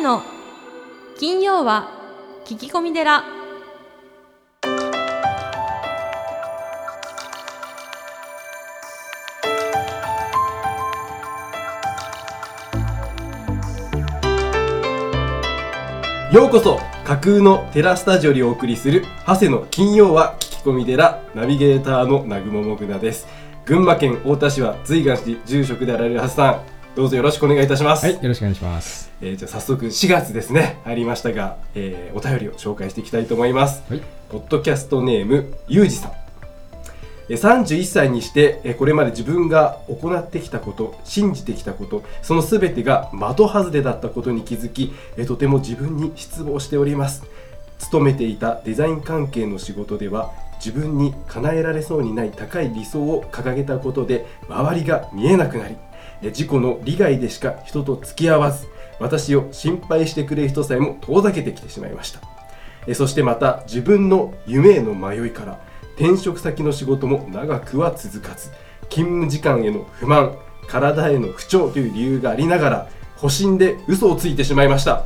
瀬の金曜は聞き込み寺。ようこそ架空のテラスタジオにお送りする長谷の金曜は聞き込み寺ナビゲーターの南雲もぐなです。群馬県太田市は随願寺住職であられる長谷さん。どうぞよろしくお願いいたします、はい、よろしくお願いします。えーじゃあ早速4月ですね入りましたが、えーお便りを紹介していきたいと思います。はい、ポッドキャストネームゆうじさん。えー31歳にしてえーこれまで自分が行ってきたこと信じてきたことその全てが的外れだったことに気づきえーとても自分に失望しております。勤めていたデザイン関係の仕事では自分に叶えられそうにない高い理想を掲げたことで周りが見えなくなりえ自己の利害でしか人と付き合わず私を心配してくれる人さえも遠ざけてきてしまいました。そしてまた自分の夢への迷いから転職先の仕事も長くは続かず勤務時間への不満体への不調という理由がありながら保身で嘘をついてしまいました。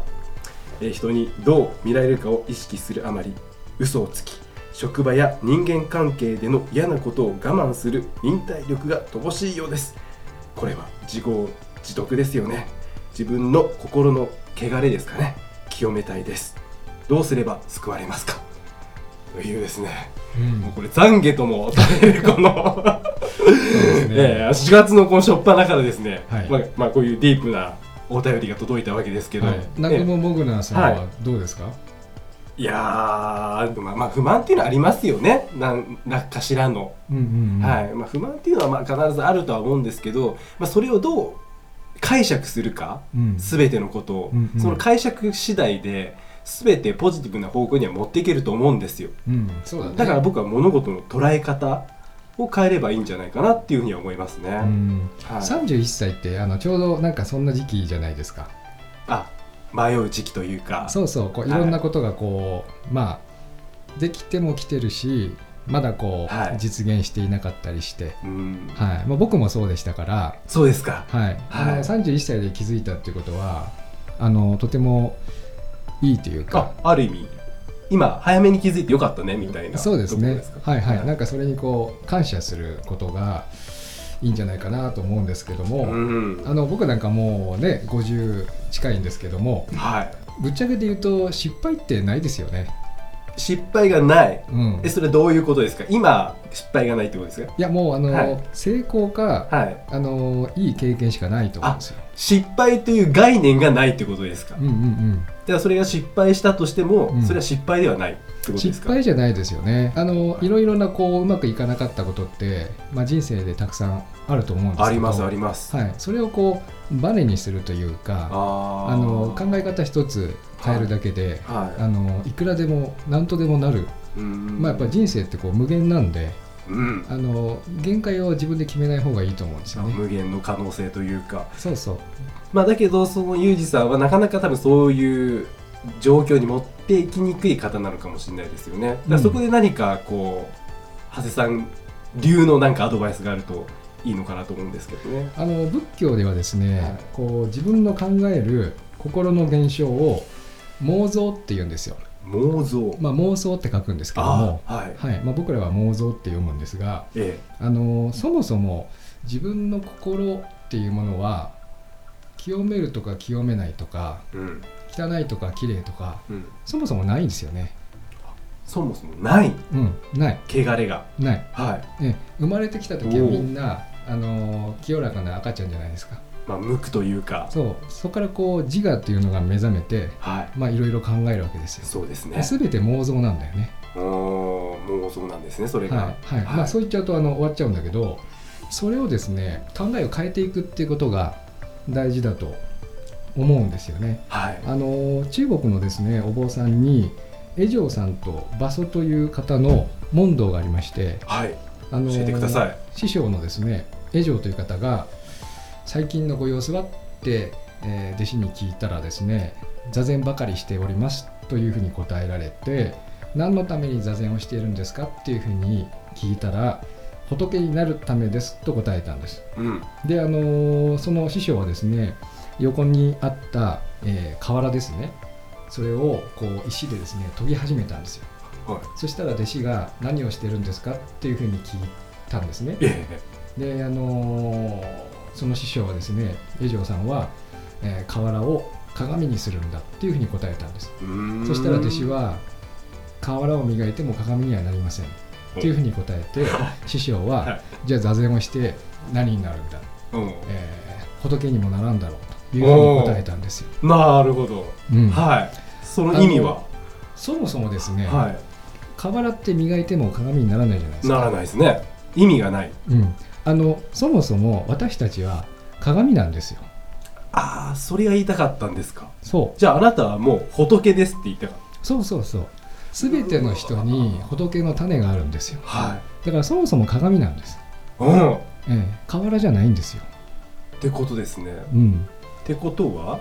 人にどう見られるかを意識するあまり嘘をつき職場や人間関係での嫌なことを我慢する忍耐力が乏しいようです。これは自業自得ですよね。自分の心の汚れですかね。清めたいです。どうすれば救われますか。というですね。もうこれ懺悔とも このすね。ええ4月のこの初っ端からですね、はい。まあ、まあこういうディープなお便りが届いたわけですけど、はい、え南え雲もぐなさんははどうですか？いやー、まあ、まあ不満っていうのはありますよね。なんなんかしらの、うんうんうん。はい。まあ、不満っていうのはまあ必ずあるとは思うんですけど、まあ、それをどう解釈するかうん。全てのことを、うんうん。その解釈次第で全てポジティブな方向には持っていけると思うんですよ。うん、そうだね。だから僕は物事の捉え方を変えればいいんじゃないかなっていうふうには思いますね、うん、はい。三十一歳ってあのちょうどなんかそんな時期じゃないですか。あ迷う時期というか。そうそう、こういはいろんなことがこう、まあできても来てるし、まだこう、はい。実現していなかったりして、うん。はい、まあ僕もそうでしたから、そうですか。はい、あはい。の三十一歳で気づいたっていうことは、あのとてもいいというか。あ。ある意味今早めに気づいてよかったねみたいなそうですね。ところか？はいはい、なんかそれにこう感謝することがいいんじゃないかなと思うんですけども、うん。あの僕なんかもうね50近いんですけどもはい。ぶっちゃけて言うと失敗ってないですよね、失敗がない。うん、えそれどういうことですか？今失敗がないってことですか？いやもうあの、はい。成功かはい。あのいい経験しかないと思うんですよ。失敗という概念がないってことですか、うんうんうん、だからそれが失敗したとしても、うん。それは失敗ではない失か？敗じゃないですよね。あのい。ろいろなこううまくいかなかったことって、まあ、人生でたくさんあると思うんですけど。ありますあります、はい、それをこうバネにするというかあの考え方一つ変えるだけで、はい。あのいくらでも何とでもなる、うん。まあ、やっぱ人生ってこう無限なんでうん。あの限界を自分で決めない方がいいと思うんですよね。無限の可能性というか。そうそう。まあだけどそのユージさんはなかなか多分そういう状況に持っていきにくい方なのかもしれないですよね。だそこで何かこう長谷さん流のなんかアドバイスがあるといいのかなと思うんですけどね。あの仏教ではですね、はい。こう自分の考える心の現象を妄想って言うんですよ。妄想、まあ、妄想って書くんですけども、あはい。はい。まあ、僕らは妄想って読むんですがえあのそもそも自分の心っていうものは清めるとか清めないとかえうん汚いとか綺麗とかうん。そもそもないんですよね。そもそもない？うん、ない。汚れが。ない。はい。え生まれてきた時はみんなあの清らかな赤ちゃんじゃないですか。まあ無垢というか。そう。そこからこう自我っていうのが目覚めてはい。まあいろいろ考えるわけですよ。そうですね。すべて妄想なんだよね。おー妄想なんですねそれが。はい。はい。まあ、そう言っちゃうとあの終わっちゃうんだけどそれをですね考えを変えていくっていうことが大事だと思うんですよね。はい。あの中国のですねお坊さんに江上さんと馬祖という方の問答がありまして、はい。あの教えてください。師匠のですね江上という方が最近のご様子はって、えー弟子に聞いたらですね座禅ばかりしておりますというふうに答えられて何のために座禅をしているんですかっていうふうに聞いたら仏になるためですと答えたんです。うん。であのーその師匠はですね横にあった、えー瓦ですね。それをこう石でですね研ぎ始めたんですよ。はい。そしたら弟子が何をしてるんですかっていうふうに聞いたんですね。えであのーその師匠はですね江上さんは、えー瓦を鏡にするんだっていうふうに答えたんです。そしたら弟子は瓦を磨いても鏡にはなりませんっていうふうに答えて師匠ははじゃあ座禅をして何になるんだ、うん。えー仏にもならんだろうというふうに答えたんですよ、なるほど、うん。はい。その意味は？そもそもですね、は瓦って磨いても鏡にならないじゃないですか。いならないですね。意味がない。うん、あのそもそも私たちは鏡なんですよ。ああそれが言いたかったんですか？そう。じゃああなたはもう仏ですって言いたか？っそうそうそう。全ての人に仏の種があるんですよ。たはい。だからそもそも鏡なんです、うん。っええ、瓦じゃないんですよ、てことですね。うん、ってことは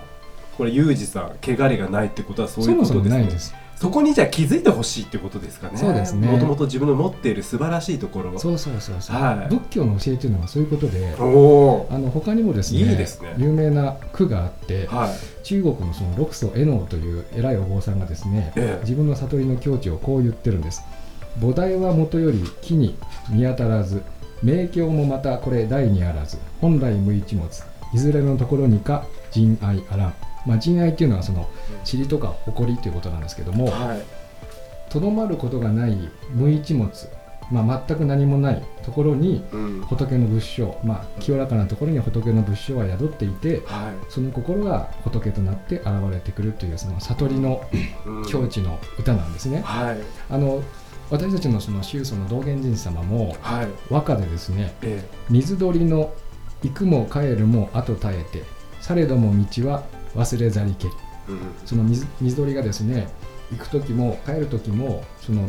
これユージさん汚れがないってことはそういそうことですね。もないです。そこにじゃあ気づいてほしいってことですかね。そうですね。もともと自分の持っている素晴らしいところそうそうそうそう、はい。仏教の教えというのはそういうことでおおあの他にもですねいいですね。有名な句があってはい。中国のその六祖絵能という偉いお坊さんがですねええ。自分の悟りの境地をこう言ってるんです。菩提はもとより木に見当たらず明鏡もまたこれ大にあらず本来無一物いずれのところにか人愛あらんまあ人愛っていうのはその塵とか埃ということなんですけどもはい。とどまることがない無一物、まあ、全く何もないところにうん。仏の仏性、まあ、清らかなところに仏の仏性は宿っていてはい。その心が仏となって現れてくるというその悟りのうん。境地の歌なんですね。はい。あの私たちのその宗祖の道元神様もはい。和歌でですねえ「水鳥の行くも帰るも後絶えてされども道は忘れざりけり。えうん」その水水鳥がですね行く時も帰る時もその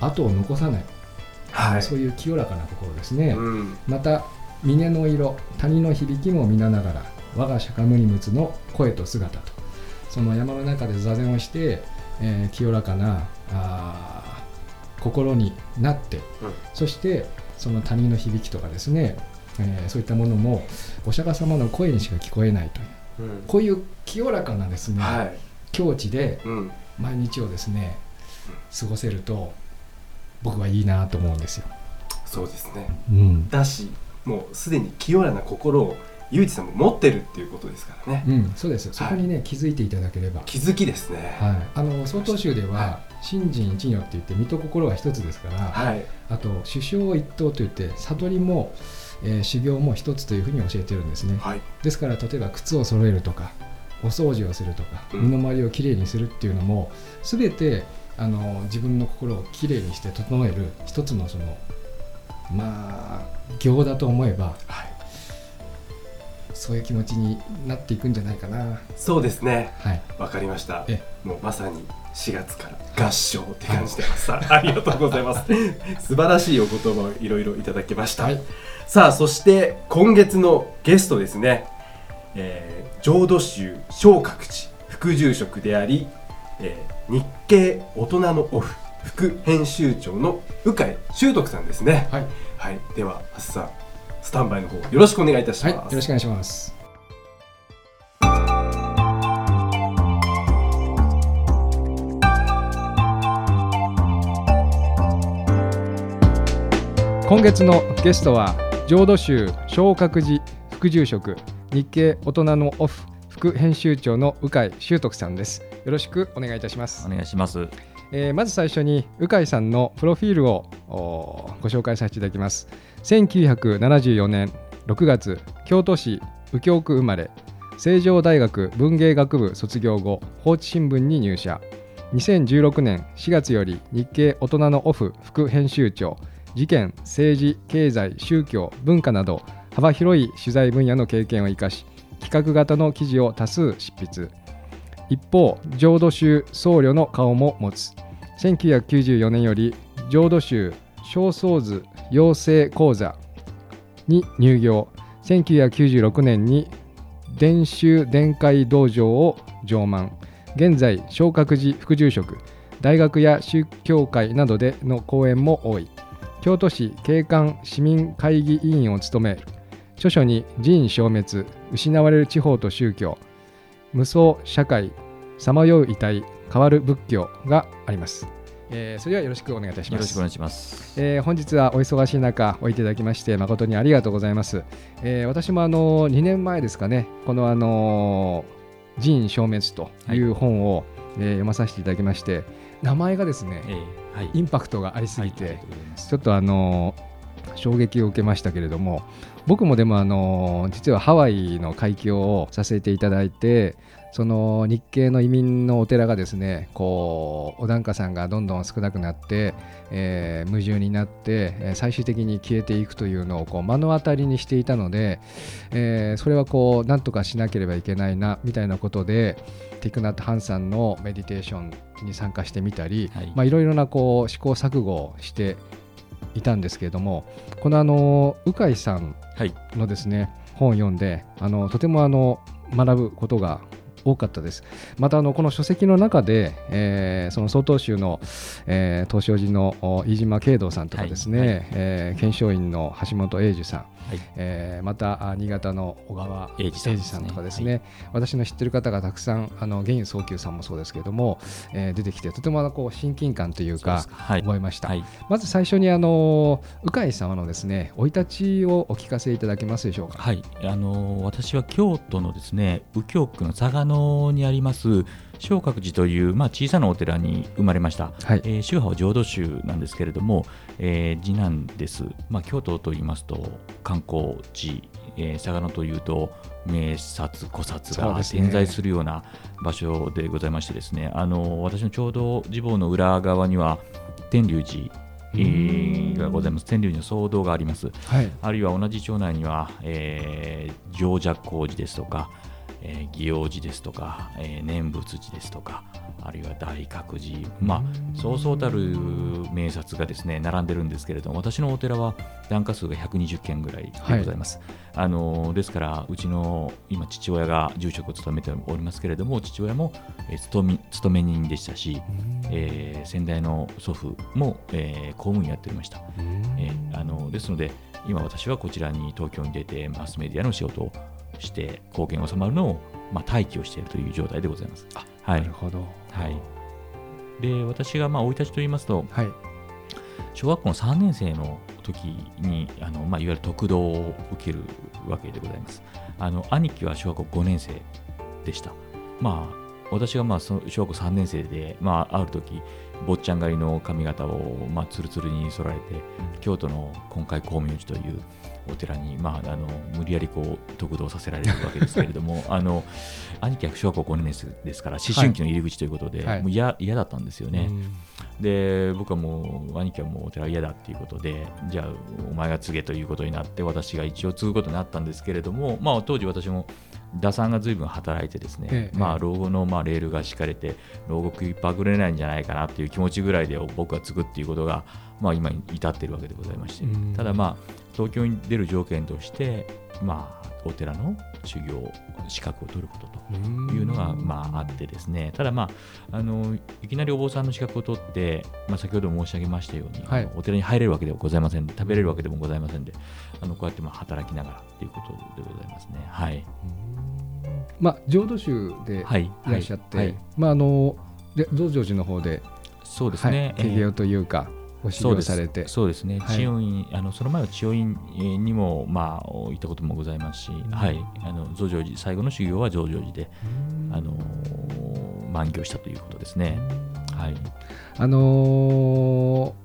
後を残さない、はい。そういう清らかな心ですね。うん。また峰の色谷の響きも見ながら我が釈迦牟尼仏の声と姿と。その山の中で座禅をして、えー清らかなあー心になって、うん。そしてその谷の響きとかですね、えーそういったものもお釈迦様の声にしか聞こえないという。うん。こういう清らかなですね、はい。境地でうん。毎日をですね過ごせると僕はいいなと思うんですよ。そうですね。うん。だしもうすでに清らな心をユージさんも持ってるっていうことですからね。うん、そうですそこにね、気づいていただければ。気づきですね。はい、あの曹洞宗では、は信心一如って言って身と心は一つですから、はい。あと首相一等といって悟りも、えー修行も一つというふうに教えてるんですね。はい。ですから例えば靴を揃えるとかお掃除をするとか、うん。身の回りをきれいにするっていうのも全てあの自分の心をきれいにして整える一つのそのまあ行だと思えばはい。そういう気持ちになっていくんじゃないかな。そうですね。はい。わかりました。えもうまさに4月から合唱って感じでます、ありがとうございます。素晴らしいお言葉をいろいろいただきました、はいさあそして今月のゲストですね、えー浄土宗昇格寺副住職であり、えー日経大人のオフ副編集長の鵜飼修徳さんですね。はい、はい。ではハスさんスタンバイの方よろしくお願いいたしはい、ます、よろしくお願いします。今月のゲストは浄土宗昇格寺副住職日経大人のオフ副編集長の鵜飼修徳さんです。よろしくお願いいたします。お願いします。えーまず最初に鵜飼さんのプロフィールをご紹介させていただきます。1974年6月京都市右京区生まれ成城大学文芸学部卒業後放置新聞に入社。2016年4月より日経大人のオフ副編集長事件政治経済宗教文化など幅広い取材分野の経験を生かし企画型の記事を多数執筆。一方浄土宗僧侶の顔も持つ。1994年より浄土宗正僧図養成講座に入業。1996年に伝宗伝会道場を上満。現在昇格寺副住職大学や宗教会などでの講演も多い。京都市景観市民会議委員を務める著書に寺院消滅失われる地方と宗教無双社会さまよう遺体変わる仏教があります、えーそれではよろしくお願いいたしますよろしくお願いします。えー本日はお忙しい中おいていただきまして誠にありがとうございます、えー私もあの2年前ですかねこのあのー寺院消滅という本を、えー読まさせていただきまして名前がですね、ええはい。インパクトがありすぎて、ちょっとあの衝撃を受けましたけれども僕もでもあの実はハワイの開教をさせていただいてその日系の移民のお寺がですねこうお檀家さんがどんどん少なくなって、えー矛盾になってえー最終的に消えていくというのをこう目の当たりにしていたので、えーそれはこうなんとかしなければいけないなみたいなことでティクナット・ハンさんのメディテーションに参加してみたり、はいまあ、いろいろなこう試行錯誤をしていたんですけれどもこのあの鵜飼さんはい。のですね本を読んであのとてもあの学ぶことが多かったです。またあのこの書籍の中で、えーその曹洞宗の、えー東照寺のお飯島慶道さんとかですね、はい。はい。えー検証院の橋本英樹さん、はい。えーまたあ新潟の小川英二さんとかですね、私の知ってる方がたくさんあの源早急さんもそうですけれども、えー出てきてとてもあのこう親近感というかすか。はい。ました、はい。まず最初にあの鵜飼様のですね生い立ちをお聞かせいただけますでしょうか？はい、あの私は京都のですね右京区の嵯峨野にあります正覚寺という、まあ、小さなお寺に生まれました、はい。えー宗派は浄土宗なんですけれども、えー次男です、まあ、京都といいますと観光地、えー嵯峨野というと名刹古刹が点在するような場所でございましてですね。あの私のちょうど地坊の裏側には天龍寺えーがございます。天龍寺の僧堂があります。はい。あるいは同じ町内には、えー、常寂光寺ですとか、えー、祇王寺ですとか、えー念仏寺ですとか、あるいは大覚寺、まあ、そうそうたる名刹がですね並んでるんですけれども、私のお寺は檀家数が120件ぐらいでございます。あのですから、うちの今、父親が住職を務めておりますけれども、父親も、えー勤め勤め人でしたし、えー先代の祖父も、えー公務員やっておりました。えーあのですので今私はこちらに東京に出てマスメディアの仕事をして貢献を収まるのを、まあ、待機をしているという状態でございます。はないる、ほどはい、で私がまあ生い立ちといいますとはい小学校の3年生の時にあの、まあ、いわゆる特道を受けるわけでございます。あの兄貴は小学校5年生でした。まあ私がまあその小学校3年生で、まあ、ある時坊ちゃん狩りの髪型を、まあ、つるつるに剃られて、京都の今回光明寺というお寺に、まあ、あの無理やりこう得道させられるわけですけれども あの兄貴は小学校5年生ですから思春期の入り口ということで、はいもう嫌嫌だったんですよね。うんで僕はもう兄貴はもうお寺嫌だっていうことでじゃあお前が継げということになって私が一応継ぐことになったんですけれども、まあ、当時私も打算が随分働いてですね、ええまあ、老後のまあレールが敷かれて老後食いっぱぐれないんじゃないかなっていう気持ちぐらいで僕は継ぐっていうことが、まあ、今に至っているわけでございまして、うん。ただまあ東京に出る条件として、まあ、お寺の修行資格を取ることというのが、まあ、あってですね、ただ、まあ、あのいきなりお坊さんの資格を取って、まあ、先ほど申し上げましたように、はい。お寺に入れるわけではございませんで、食べれるわけでもございませんで、あのこうやってまあ働きながらということでございますね。はい。まあ浄土宗ではい。いらっしゃって、はい。はい。まああので道成寺の方でそうですね。はい、というか、ご修行されて。そうです。ね、はい。千代院あのその前は千代院えーにも、まあ、行ったこともございますし、はい、あの増上寺最後の修行は増上寺で、あのー満行したということですね。はい、あのー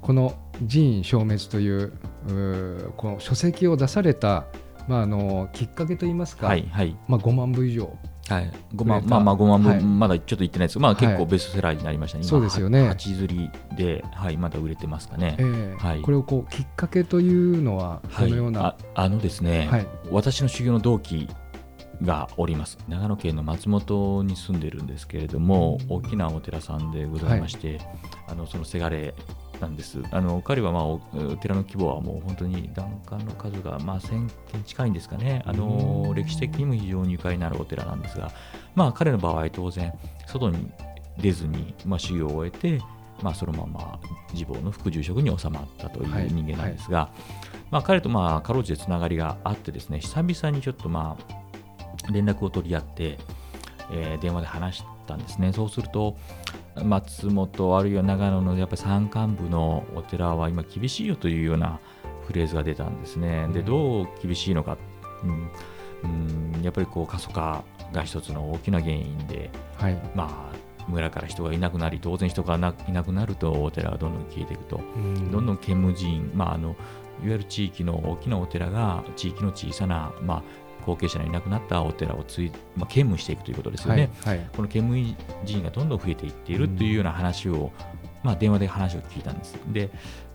この寺院消滅といううーこの書籍を出された、まああのきっかけといいますか、はい、はい、まあ、5万部以上はい、5万増えた。まあまあ5万部、はい。まだちょっと言ってないですけど、まあ、はい。結構ベストセラーになりましたね、今そうですよね。は8釣りで、はい、まだ売れてますかね。ええ。はい。これをこうきっかけというのははい。このような、ああのですね、はい。私の修行の同期がおります。長野県の松本に住んでるんですけれども大きなお寺さんでございまして、あのそのせがれなんです。あの彼は、まあ、おお寺の規模はもう本当に檀家の数が、まあ、1000件近いんですかね。あの歴史的にも非常にゆかりのあるお寺なんですが、まあ、彼の場合当然外に出ずに、まあ、修行を終えて、まあ、そのまま自坊の副住職に収まったというはい。人間なんですが、まあ、彼とまあかろうじてつながりがあってですね久々にちょっとまあ連絡を取り合って、えー電話で話したんですね。そうすると松本あるいは長野のやっぱり山間部のお寺は今厳しいよというようなフレーズが出たんですね。でどう厳しいのか、うん。うん、やっぱりこう過疎化が一つの大きな原因ではい。まあ村から人がいなくなり当然人がないなくなるとお寺がどんどん消えていくと。どんどん兼務寺院、まあ、あのいわゆる地域の大きなお寺が地域の小さな、まあ、後継者のいなくなったお寺をつい、まあ、兼務していくということですよね。はいはいこの兼務寺院がどんどん増えていっているというような話を、まあ、電話で話を聞いたんです。で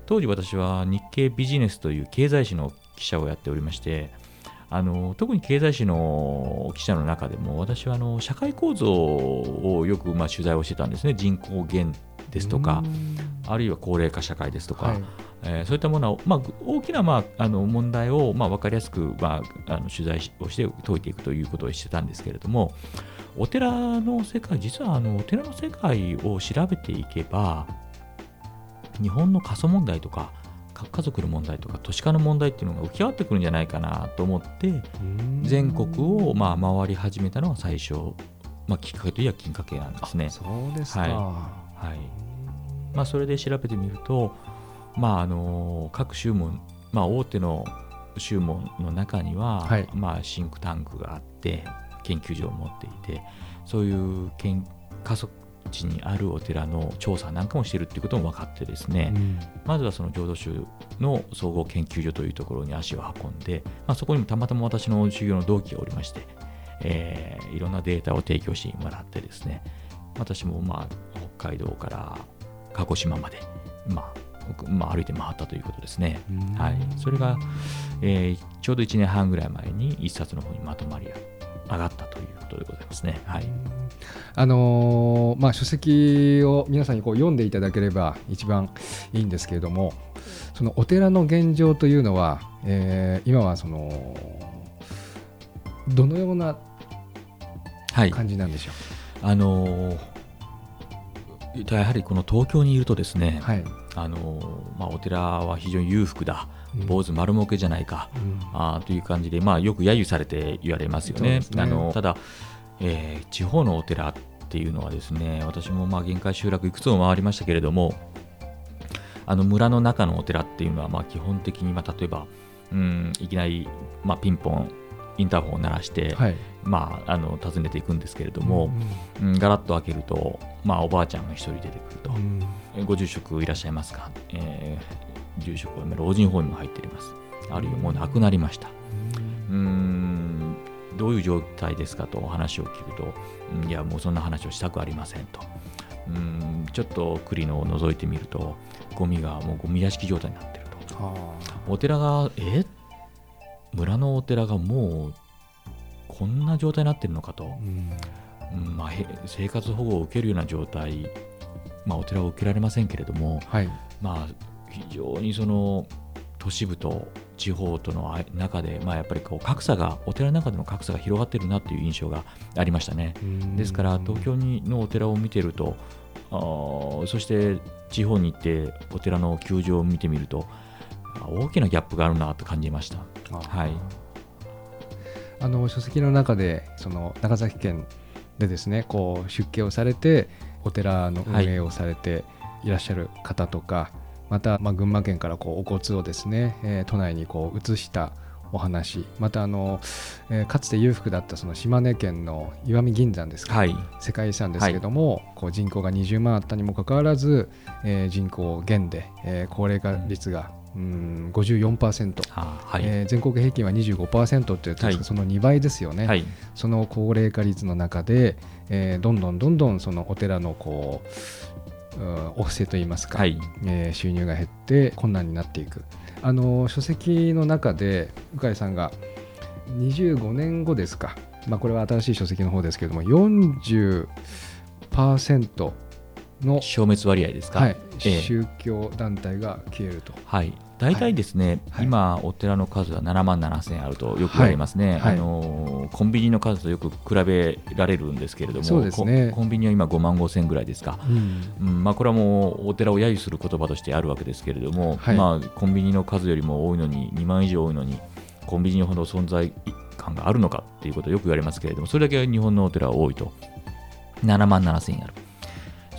当時私は日経ビジネスという経済誌の記者をやっておりましてあの特に経済誌の記者の中でも私はあの社会構造をよくまあ取材をしてたんですね人口減ですとかあるいは高齢化社会ですとか、はいえーそういったものを、まあ、大きな、まあ、あの問題を、まあ、分かりやすく、まあ、あの取材をして解いていくということをしてたんですけれどもお寺の世界実はあのお寺の世界を調べていけば日本の過疎問題とか核家族の問題とか都市化の問題っていうのが浮き上がってくるんじゃないかなと思って全国を、まあ、回り始めたのが最初、まあ、きっかけといえばきっかけなんですね。そうですか、はい。はい。まあ、それで調べてみると、まあ、あの各宗門、まあ、大手の宗門の中には、はい。まあ、シンクタンクがあって研究所を持っていてそういう研過疎地にあるお寺の調査なんかもしているということも分かってですね、うん。まずはその浄土宗の総合研究所というところに足を運んで、まあ、そこにもたまたま私の修行の同期がおりまして、えーいろんなデータを提供してもらってですね私もまあ北海道から鹿児島まで、まあまあ、歩いて回ったということですね。はい、それが、えーちょうど1年半ぐらい前に一冊の方にまとまり上がったということでございますね。はい、あのーまあ、書籍を皆さんにこう読んでいただければ一番いいんですけれどもそのお寺の現状というのは、えー今はそのどのようなはい。感じなんでしょあのーやはりこの東京にいるとですね、う、はいあのまあ、お寺は非常に裕福だ、うん。坊主丸儲けじゃないか、うん。あーという感じで、まあ、よく揶揄されて言われますよね。ね。あのただ、えー地方のお寺っていうのはですね私もまあ限界集落いくつも回りましたけれどもあの村の中のお寺っていうのはまあ基本的にまあ例えばうんいきなりまあピンポンインターホンを鳴らして、はいまあ、あの訪ねていくんですけれども、うんガラッと開けると、まあ、おばあちゃんが一人出てくると。うんえご住職いらっしゃいますか、えー住職は今老人ホームにも入っております。あるいはもう亡くなりました。うーん、どういう状態ですかとお話を聞くと、うんいや、もうそんな話をしたくありませんと。うーん、ちょっと栗のを覗いてみると、ゴミがもうゴミ屋敷状態になってると。はお寺が、え？村のお寺がもうこんな状態になってるのかと。あうんうんまあ、へ生活保護を受けるような状態、まあ、お寺は受けられませんけれども、はいまあ、非常にその都市部と地方とのあ中で、まあ、やっぱりこう格差がお寺の中での格差が広がってるなという印象がありましたね。ですから東京にのお寺を見てるとあーそして地方に行ってお寺の窮状を見てみるとあ大きなギャップがあるなと感じました。はい。あの書籍の中でその長崎県でですねこう出家をされてお寺の運営をされていらっしゃる方とか、また、まあ、群馬県からこうお骨をですね、えー都内にこう移したお話またあの、えーかつて裕福だったその島根県の石見銀山ですか、はい。世界遺産ですけども、こう人口が20万あったにもかかわらず、えー人口減で、えー高齢化率が、うん、54%、あはい、えー全国平均は25%っていうと、はい。その2倍ですよね、はい。その高齢化率の中で、えーどんどんどんどんそのお寺のこう、うんお布施といいますか、はい。えー収入が減って困難になっていく。あの書籍の中で鵜飼さんが25年後ですか、まあ、これは新しい書籍の方ですけれども40%の、消滅割合ですか、はい。ええ。宗教団体が消えると。はい、大体ですね、はい。今、お寺の数は7万7千あるとよく言われますね、はい。はい。あのコンビニの数とよく比べられるんですけれども、ね。ココンビニは今5万5千ぐらいですか、うん。うん。まあ、これはもうお寺を揶揄する言葉としてあるわけですけれども、はい。まあ、コンビニの数よりも多いのに、2万以上多いのに、コンビニほど存在感があるのかっていうことをよく言われますけれども、それだけ日本のお寺は多いと、7万7千ある。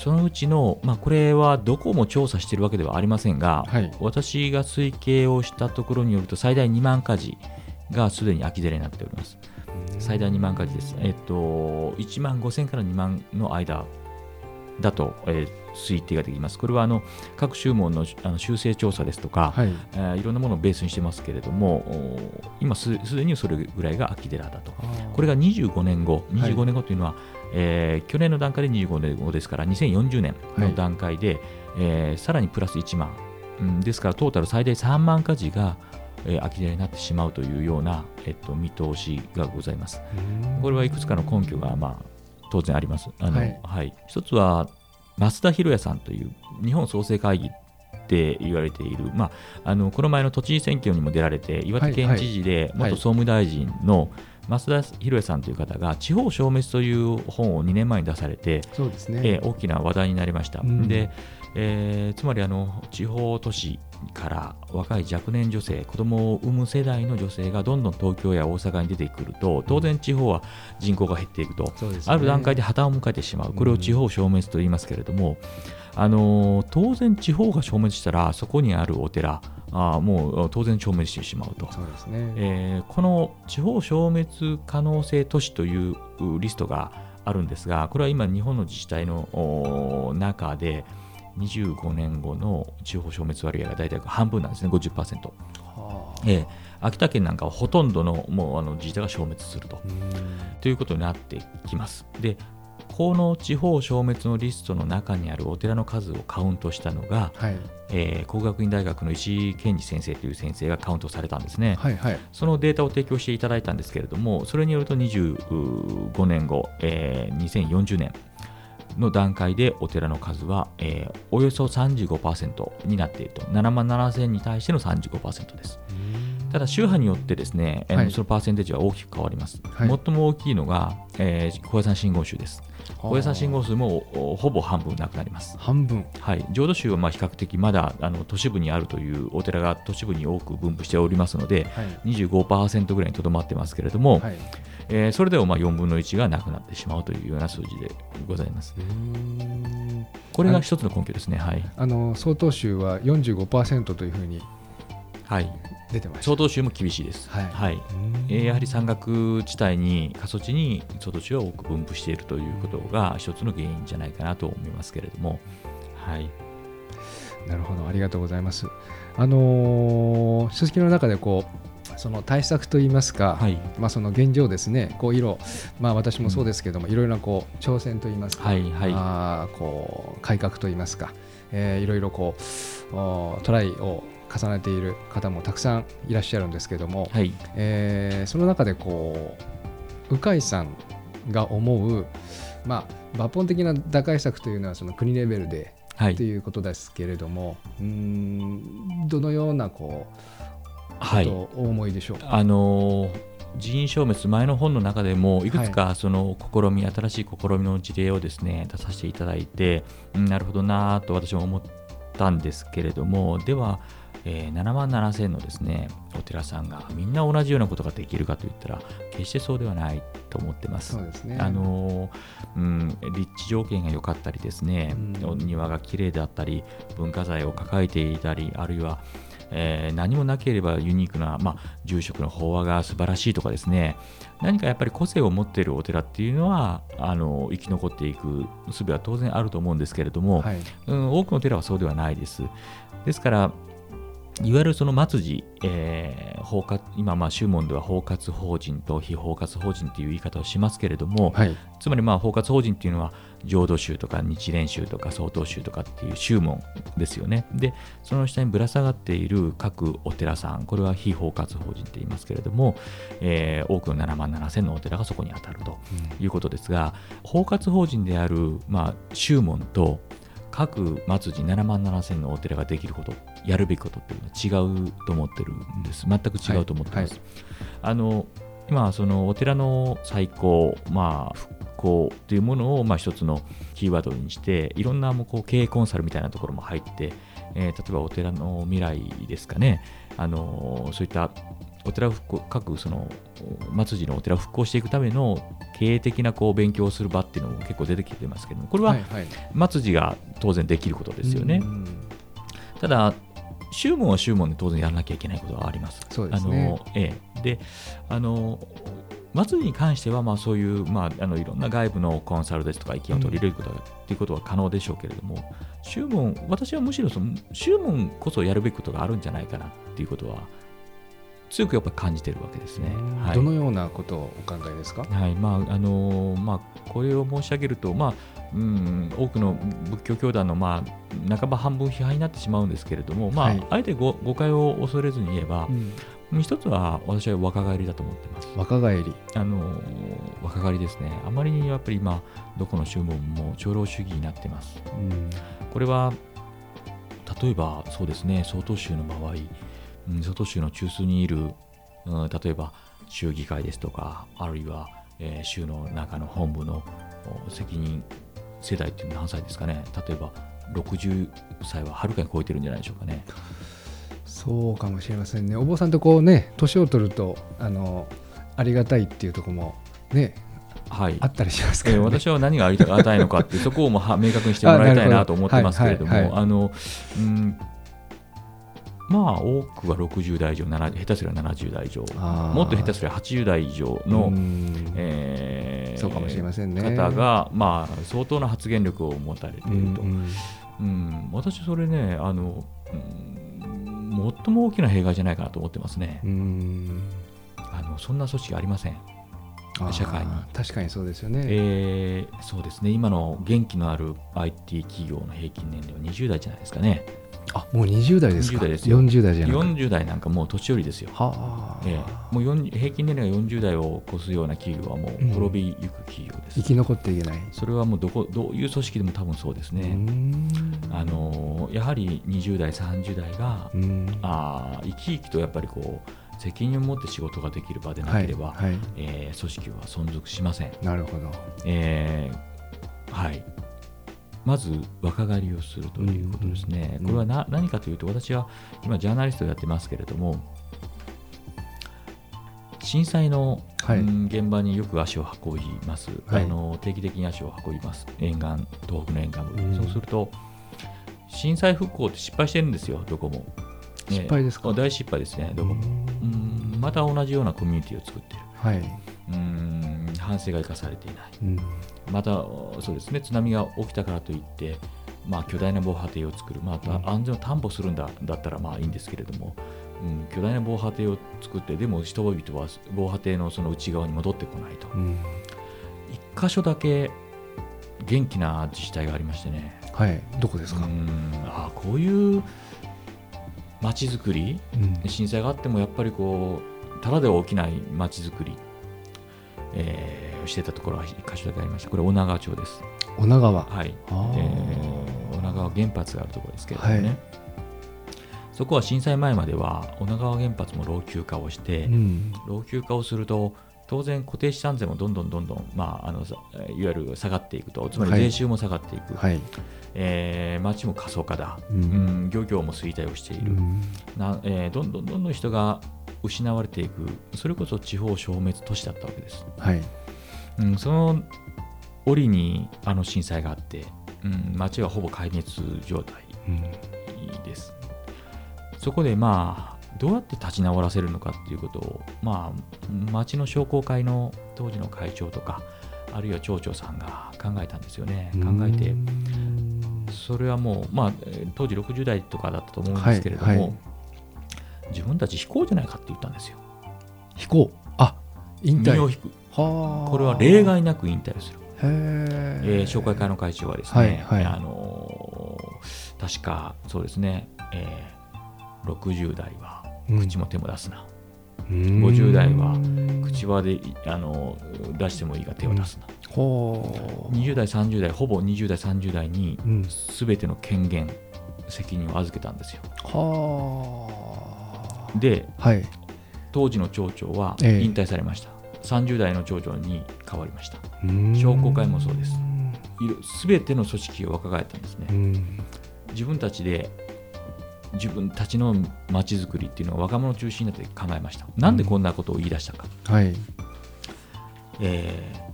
そのうちの、まあ、これはどこも調査しているわけではありませんが、はい私が推計をしたところによると、最大2万火事がすでに空き寺になっております。最大2万火事です。えっと、1万5000から2万の間だと、えー推定ができます。これはあの各宗門のあの修正調査ですとか、はいえーいろんなものをベースにしてますけれども、お今すすでにそれぐらいが空き寺だと。これが25年後、25年後というのは、えー去年の段階で25年後ですから、2040年の段階で、えーさらにプラス1万、うんですからトータル最大3万火事が、えー空き寺になってしまうというような、えっと、見通しがございます。これはいくつかの根拠が、まあ、当然あります。あのはい。はい。一つは、増田博也さんという日本創生会議って言われている、まあ、あのこの前の都知事選挙にも出られて、岩手県知事ではい。元総務大臣の増田博也さんという方が、地方消滅という本を2年前に出されて、そうですね。えー大きな話題になりました。うんでえーつまりあの地方都市から若い若年女性、子供を産む世代の女性がどんどん東京や大阪に出てくると、当然地方は人口が減っていくと、そうですねある段階で破綻を迎えてしまう、これを地方消滅と言いますけれども、あのー当然、地方が消滅したら、そこにあるお寺、あーもう当然消滅してしまうと。そうですね。えーこの地方消滅可能性都市といううリストがあるんですが、これは今、日本の自治体のお中で、25年後の地方消滅割合が大体半分なんですね、50%。はあえー秋田県なんかはほとんどのもうあの自治体が消滅すると。うんということになってきます。で、この地方消滅のリストの中にあるお寺の数をカウントしたのが、はいえー工学院大学の石井健二先生という先生がカウントされたんですね。はいはい。そのデータを提供していただいたんですけれども、それによると25年後、えー2040年の段階でお寺の数は、えーおよそ35%になっていると、7万7000に対しての35%です。ただ、宗派によってですね、えーはいそのパーセンテージは大きく変わります。はい最も大きいのが、えー高野山信号宗です。高野山信号数もおほぼ半分なくなります。半分。はい、浄土宗はまあ比較的まだあの都市部にあるというお寺が都市部に多く分布しておりますので、はい。25%ぐらいにとどまってますけれども、はい。えーそれでもまあ4分の1がなくなってしまうというような数字でございます。うんこれが一つの根拠ですね。はい。あの曹洞宗は45%というふうにはい。出てました。曹洞宗も厳しいです。はいえーやはり山岳地帯に、過疎地に曹洞宗は多く分布しているということが一つの原因じゃないかなと思いますけれども、はい。なるほど、ありがとうございます。あのー書籍の中でこうその対策といいますか、はい。まあその現状ですね、こう色、まあ私もそうですけども、いろいろなこう挑戦といいますか、はい。はい。あーこう改革といいますか、えーいろいろこうおトライを重ねている方もたくさんいらっしゃるんですけども、はい。えーその中でこう鵜飼さんが思う、まあ、抜本的な打開策というのはその国レベルではいと。いうことですけれども、うーんどのようなこう、はいこと思いでしょうか？あのー人員消滅前の本の中でもいくつかその試み、新しい試みの事例をですね出させていただいて、うんなるほどなぁと私も思ったんですけれどもでは、えー7万7千のですねお寺さんがみんな同じようなことができるかといったら決してそうではないと思ってますそう。ですね。あのーうん、立地条件が良かったりですね、うんお庭が綺麗だったり文化財を抱えていたりあるいは、えー何もなければユニークな、まあ、住職の法話が素晴らしいとかですね何かやっぱり個性を持っているお寺っていうのはあの生き残っていく術は当然あると思うんですけれども、はい、うん、多くの寺はそうではないです。ですから、いわゆるその末寺、えー包括今、まあ、宗門では包括法人と非包括法人という言い方をしますけれども、はい、つまりまあ包括法人っていうのは浄土宗とか日蓮宗とか曹洞宗とかっていう宗門ですよね。で、その下にぶら下がっている各お寺さん、これは非包括法人って言いますけれども、えー多くの7万7千のお寺がそこに当たるということですが、包括法人である、まあ、宗門と各末寺7万7千のお寺ができることやるべきことっていうのは違うと思ってるんです。全く違うと思ってます、はい。あの今そのお寺の再興まあ復興というものをまあ一つのキーワードにしていろんなもうこう経営コンサルみたいなところも入って、えー例えばお寺の未来ですかね。あのそういったお寺復興各その末寺のお寺を復興していくための経営的なこう勉強をする場っていうのも結構出てきてますけどもこれははいはい。末寺が当然できることですよね。うん。ただ宗門は宗門で当然やらなきゃいけないことはあります。そうですね。あのええ、であの末寺に関しては、まあ、そういう、まあ、あのいろんな外部のコンサルですとか意見を取り入れることが、っていうことは可能でしょうけれども宗門私はむしろその宗門こそやるべきことがあるんじゃないかなっていうことは強くやっぱり感じてるわけですね。はい。どのようなことをお考えですか？はいまああのまあ、これを申し上げると、まあうん、多くの仏教教団の、まあ、半ば半分批判になってしまうんですけれども、まあはい。あえてご誤解を恐れずに言えばう、ん一つは私は若返りだと思ってます。若返りあの若返りですね、あまりにやっぱり今、どこの宗門も長老主義になってます。うんこれは例えばそうですね曹洞宗の場合、うん、曹洞宗の中枢にいる、うん、例えば州議会ですとかあるいは、えー州の中の本部のお責任世代っていうのは何歳ですかね例えば60歳ははるかに超えてるんじゃないでしょうかね。そうかもしれませんね。お坊さんとこうね年を取るとあのありがたいっていうところもねはい。あったりしますから、ね。えー私は何がありたいのかって そこをもうは明確にしてもらいたいなと思ってますけれども、あなるほど。はいあのうんまあ多くは60代以上、7下手すりゃ70代以上、もっと下手すりゃ80代以上の、うん。えーそうかもしれませんね。方が、まあ、相当な発言力を持たれていると、うん。うん私、それねあの、うん、最も大きな弊害じゃないかなと思ってますね。う、ん。あのそんな組織ありません。社会に。確かにそうですよね、えーそうですね、今の元気のある IT 企業の平均年齢は20代じゃないですかね。あもう20代ですか？20代ですよ。40代じゃなくて。40代なんかもう年寄りですよ。はあ、ええ。もう40平均年齢が40代を超すような企業はもう滅びゆく企業。生き残っていけない、それはもうどこどういう組織でも多分そうですうね。ん。あのやはり20代、30代が、うん。あー生き生きとやっぱりこう責任を持って仕事ができる場でなはいければ、はいえー組織は存続しません。なるほど。えーはい、まず若返りをするということですね。うんこれはな何かというと、私は今、ジャーナリストをやってますけれども、震災の、はい。うん現場によく足を運びます、はい。あの定期的に足を運びます、沿岸、東北の沿岸部、うん。そうすると、震災復興って失敗してるんですよ、どこも。ね。失敗ですか？大失敗ですね、どこも。うん。また同じようなコミュニティを作っている。はい、うん反省が生かされていない。うん。またそうですね津波が起きたからといって、まあ、巨大な防波堤を作る、またうん。安全を担保するんだだったらまあいいんですけれども、うん、巨大な防波堤を作ってでも人々は防波堤のその内側に戻ってこないと。うん。一箇所だけ元気な自治体がありましてね。はい。どこですか、うん。ああこういう街づくりうん。震災があってもやっぱりこうただでは起きない街づくり、えーをしてたところが一箇所だけありましたこれ女川町です。女川。はい。えー。女川原発があるところですけれどもね、はいそこは震災前までは女川原発も老朽化をして、うん。老朽化をすると当然固定資産税もどんどんどんどん、まあ、あのさいわゆる下がっていくとつまりはい。税収も下がっていく、はい、えー町も過疎化だ、ううんん漁業も衰退をしている、うん。なえーどんどんどんどん人が失われていく。それこそ地方消滅都市だったわけです。はい。うん、その折にあの震災があって、うん、町はほぼ壊滅状態うん。です。そこでまあどうやって立ち直らせるのかっていうことをまあ町の商工会の当時の会長とかあるいは町長さんが考えたんですよね。考えてうんそれはもうまあえー当時60代とかだったと思うんですけれども、はいはい自分たち飛行じゃないかって言ったんですよ。飛行？あ引退身を引く。はあこれは例外なく引退をする。へえー商会会の会長はですね、はいはいあのー確かそうですね、えー60代は口も手も出すな、50代は口輪でいあの出してもいいが手を出すな、ほう。20代30代ほぼ20代30代にうん。全ての権限責任を預けたんですよ。はであはい。当時の町長はええ。引退されました、30代の町長に変わりました。うん。商工会もそうです。いろ全ての組織が若返ったんですね。うん。自分たちで自分たちの街づくりっていうのを若者中心になって考えました。なんでこんなことを言い出したか、はい。えー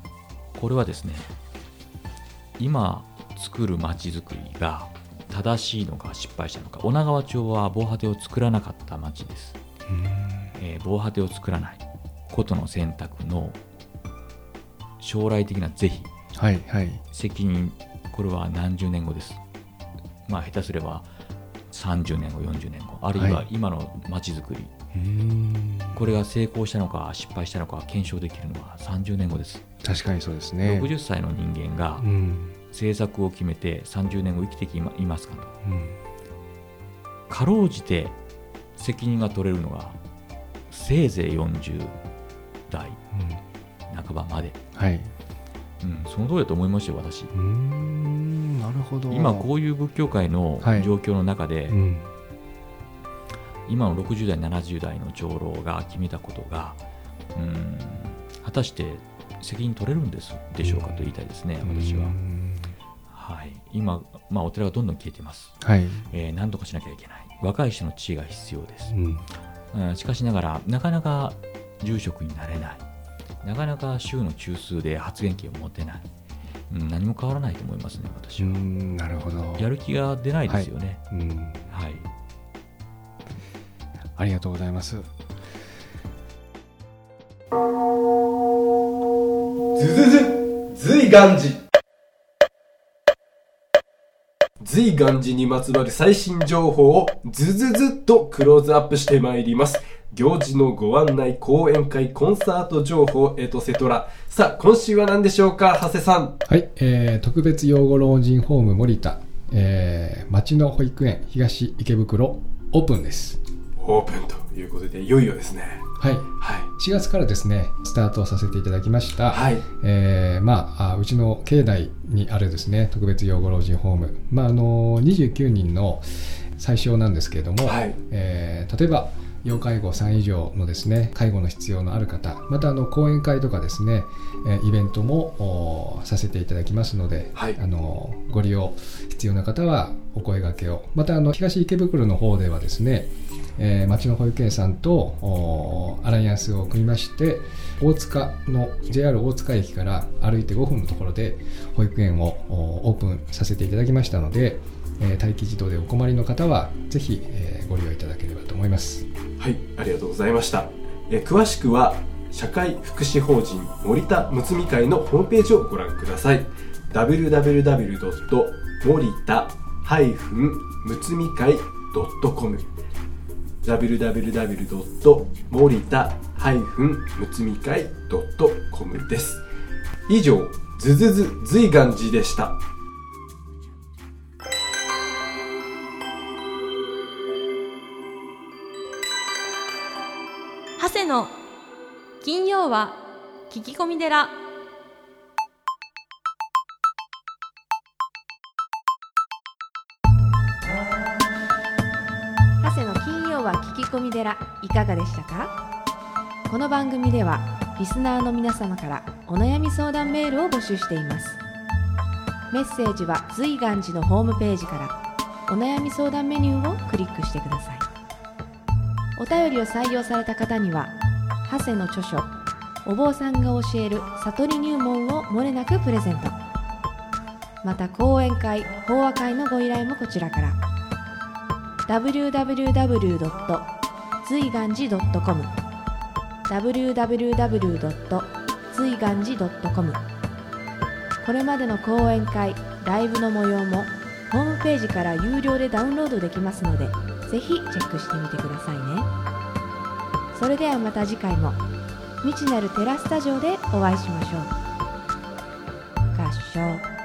これはですね今作る街づくりが正しいのか失敗したのか。女川町は防波堤を作らなかった町です、えー防波堤を作らないことの選択の将来的な是非。はいはい。責任これは何十年後です。まあ下手すれば30年後40年後あるいははい。今の街づくり、うん。これが成功したのか失敗したのか検証できるのは30年後です、確かにそうですね。60歳の人間がうん。政策を決めて30年後生きていますかと。うん。かろうじて責任が取れるのがせいぜい40代半ばまで、はいうん、その通りだと思いましたよ私。なるほど。今こういう仏教界のはい。状況の中で、うん。今の60代70代の長老が決めたことがうん果たして責任取れるんですでしょうかと言いたいですね私は。う、ん。はい、今、まあ、お寺がどんどん消えています、はい。えー何とかしなきゃいけない。若い人の知恵が必要です。う、ん。うんしかしながらなかなか住職になれないなかなか州の中枢で発言権を持てない、うん、何も変わらないと思いますね私うは、んなるほど。やる気が出ないですよね。うん。はい。ありがとうございます。ズズズ随願寺随願寺にまつわる最新情報をズズズっとクローズアップしてまいります。行事のご案内講演会コンサート情報エトセトラさあ今週は何でしょうか長谷さん。はい、えー特別養護老人ホーム森田、えー町の保育園東池袋オープンです。オープンということでいよいよですね。はい、はい4月からですね、スタートさせていただきました。はい。えーまあ、あうちの境内にあるですね特別養護老人ホーム、まあ、あの29人の最小なんですけれども、はい。えー例えば要介護3以上のですね介護の必要のある方またあの講演会とかですね、えーイベントもおさせていただきますので、はい。あのご利用必要な方はお声掛けを。またあの東池袋の方ではですね、えー町の保育園さんとおアライアンスを組みまして大塚の JR 大塚駅から歩いて5分のところで保育園をおオープンさせていただきましたので、えー待機児童でお困りの方はぜひ、えーご利用いただければと思います。はい、ありがとうございました。え詳しくは社会福祉法人森田むつみ会のホームページをご覧ください。www. 森田むつみ会 .com www. 森田むつみ会 .com です。以上、ズズズ随願寺でした。長谷の金曜は聞き込み寺込み寺いかがでしたか？この番組ではリスナーの皆様からお悩み相談メールを募集しています。メッセージは随願寺のホームページからお悩み相談メニューをクリックしてください。お便りを採用された方には長谷の著書お坊さんが教える悟り入門をもれなくプレゼント。また講演会法話会のご依頼もこちらから。www. 随願寺 .com www. 随願寺 .com これまでの講演会ライブの模様もホームページから有料でダウンロードできますのでぜひチェックしてみてくださいね。それではまた次回も未知なるテラスタジオでお会いしましょう。合唱。